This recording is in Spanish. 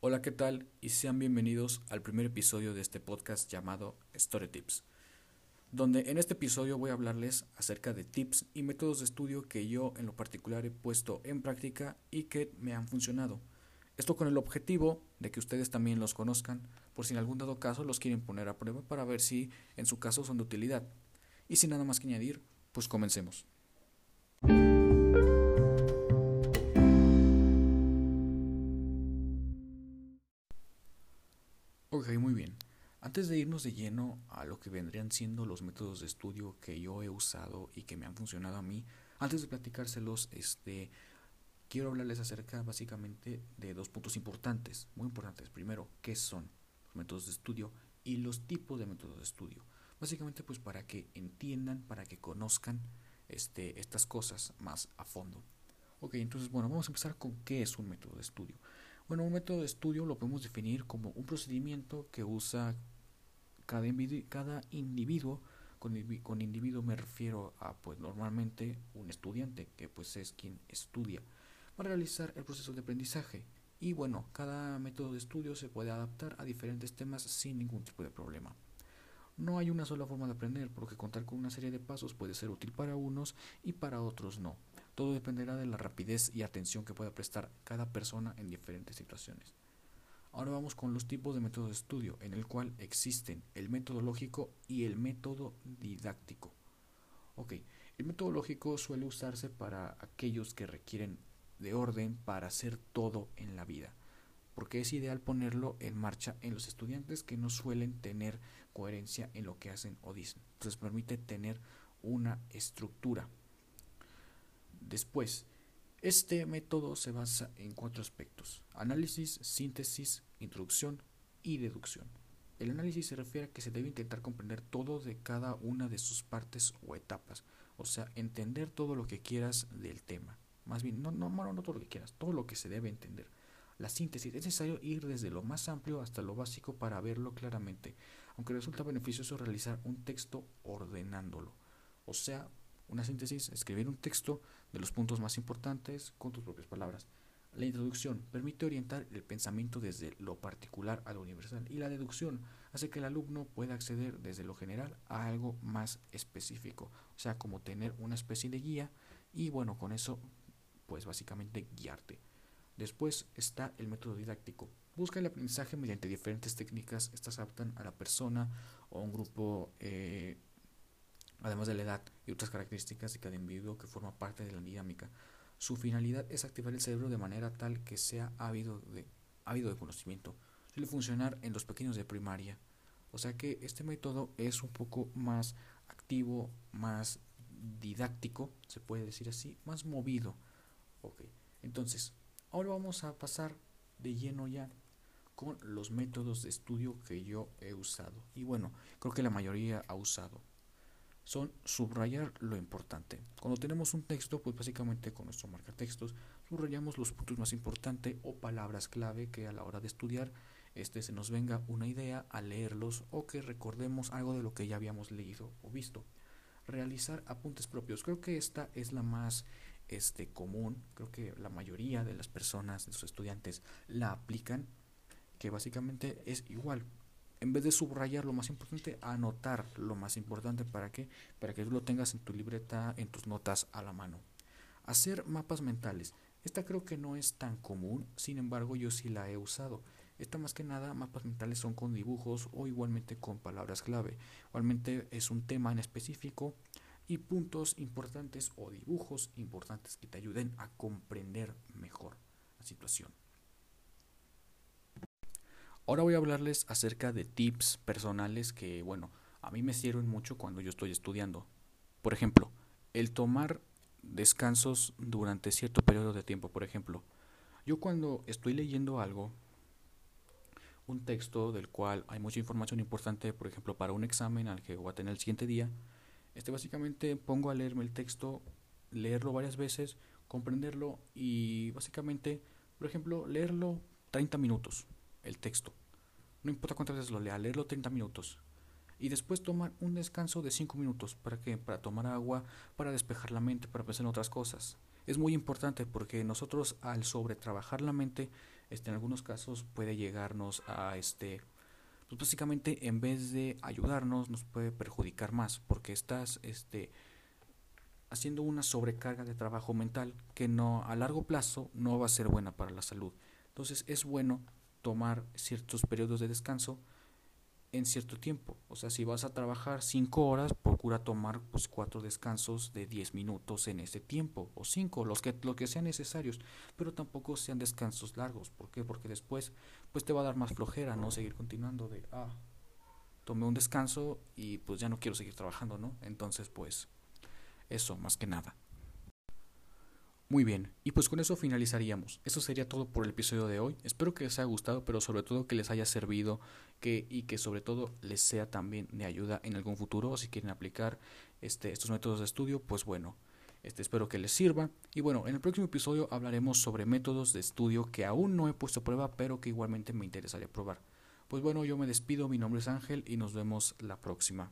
Hola, ¿qué tal? Y sean bienvenidos al primer episodio de este podcast llamado Story Tips, donde en este episodio voy a hablarles acerca de tips y métodos de estudio que yo en lo particular he puesto en práctica y que me han funcionado. Esto con el objetivo de que ustedes también los conozcan, por si en algún dado caso los quieren poner a prueba para ver si en su caso son de utilidad. Y sin nada más que añadir, pues comencemos. Ok, muy bien. Antes de irnos de lleno a lo que vendrían siendo los métodos de estudio que yo he usado y que me han funcionado a mí, antes de platicárselos, este, quiero hablarles acerca básicamente de dos puntos importantes, muy importantes. Primero, ¿qué son los métodos de estudio y los tipos de métodos de estudio? Básicamente, pues para que entiendan, para que conozcan este, estas cosas más a fondo. Ok, entonces, bueno, vamos a empezar con qué es un método de estudio. Bueno, un método de estudio lo podemos definir como un procedimiento que usa cada, cada individuo. Con, con individuo me refiero a, pues, normalmente un estudiante, que pues es quien estudia, para realizar el proceso de aprendizaje. Y bueno, cada método de estudio se puede adaptar a diferentes temas sin ningún tipo de problema. No hay una sola forma de aprender, porque contar con una serie de pasos puede ser útil para unos y para otros no. Todo dependerá de la rapidez y atención que pueda prestar cada persona en diferentes situaciones. Ahora vamos con los tipos de método de estudio, en el cual existen el metodológico y el método didáctico. Ok, el metodológico suele usarse para aquellos que requieren de orden para hacer todo en la vida, porque es ideal ponerlo en marcha en los estudiantes que no suelen tener coherencia en lo que hacen o dicen. Entonces permite tener una estructura Después, este método se basa en cuatro aspectos, análisis, síntesis, introducción y deducción. El análisis se refiere a que se debe intentar comprender todo de cada una de sus partes o etapas, o sea, entender todo lo que quieras del tema. Más bien, no, no, no, no todo lo que quieras, todo lo que se debe entender. La síntesis es necesario ir desde lo más amplio hasta lo básico para verlo claramente, aunque resulta beneficioso realizar un texto ordenándolo, o sea, una síntesis, escribir un texto de los puntos más importantes con tus propias palabras. La introducción permite orientar el pensamiento desde lo particular a lo universal y la deducción hace que el alumno pueda acceder desde lo general a algo más específico, o sea, como tener una especie de guía y bueno, con eso pues básicamente guiarte. Después está el método didáctico. Busca el aprendizaje mediante diferentes técnicas, estas adaptan a la persona o a un grupo eh, además de la edad y otras características de cada individuo que forma parte de la dinámica. Su finalidad es activar el cerebro de manera tal que sea ávido de, de conocimiento. Suele funcionar en los pequeños de primaria. O sea que este método es un poco más activo, más didáctico, se puede decir así, más movido. Ok, entonces, ahora vamos a pasar de lleno ya con los métodos de estudio que yo he usado. Y bueno, creo que la mayoría ha usado son subrayar lo importante. Cuando tenemos un texto, pues básicamente con nuestro marcatextos subrayamos los puntos más importantes o palabras clave que a la hora de estudiar este se nos venga una idea al leerlos o que recordemos algo de lo que ya habíamos leído o visto. Realizar apuntes propios. Creo que esta es la más este, común. Creo que la mayoría de las personas, de los estudiantes, la aplican. Que básicamente es igual en vez de subrayar lo más importante, anotar lo más importante para que para que tú lo tengas en tu libreta, en tus notas a la mano. Hacer mapas mentales. Esta creo que no es tan común, sin embargo yo sí la he usado. Esta más que nada, mapas mentales son con dibujos o igualmente con palabras clave. Igualmente es un tema en específico y puntos importantes o dibujos importantes que te ayuden a comprender mejor la situación. Ahora voy a hablarles acerca de tips personales que, bueno, a mí me sirven mucho cuando yo estoy estudiando. Por ejemplo, el tomar descansos durante cierto periodo de tiempo. Por ejemplo, yo cuando estoy leyendo algo, un texto del cual hay mucha información importante, por ejemplo, para un examen al que voy a tener el siguiente día, este básicamente pongo a leerme el texto, leerlo varias veces, comprenderlo y básicamente, por ejemplo, leerlo 30 minutos el texto. No importa cuántas veces lo lea, leerlo 30 minutos. Y después tomar un descanso de 5 minutos. ¿Para qué? Para tomar agua, para despejar la mente, para pensar en otras cosas. Es muy importante porque nosotros al sobre trabajar la mente este, en algunos casos puede llegarnos a este pues básicamente en vez de ayudarnos nos puede perjudicar más porque estás este haciendo una sobrecarga de trabajo mental que no a largo plazo no va a ser buena para la salud. Entonces es bueno tomar ciertos periodos de descanso en cierto tiempo. O sea, si vas a trabajar 5 horas, procura tomar pues cuatro descansos de 10 minutos en ese tiempo o 5, los que lo que sean necesarios, pero tampoco sean descansos largos, ¿por qué? Porque después pues te va a dar más flojera, no seguir continuando de ah, tomé un descanso y pues ya no quiero seguir trabajando, ¿no? Entonces, pues eso más que nada. Muy bien, y pues con eso finalizaríamos. Eso sería todo por el episodio de hoy. Espero que les haya gustado, pero sobre todo que les haya servido que, y que sobre todo les sea también de ayuda en algún futuro. Si quieren aplicar este, estos métodos de estudio, pues bueno, este, espero que les sirva. Y bueno, en el próximo episodio hablaremos sobre métodos de estudio que aún no he puesto a prueba, pero que igualmente me interesaría probar. Pues bueno, yo me despido, mi nombre es Ángel y nos vemos la próxima.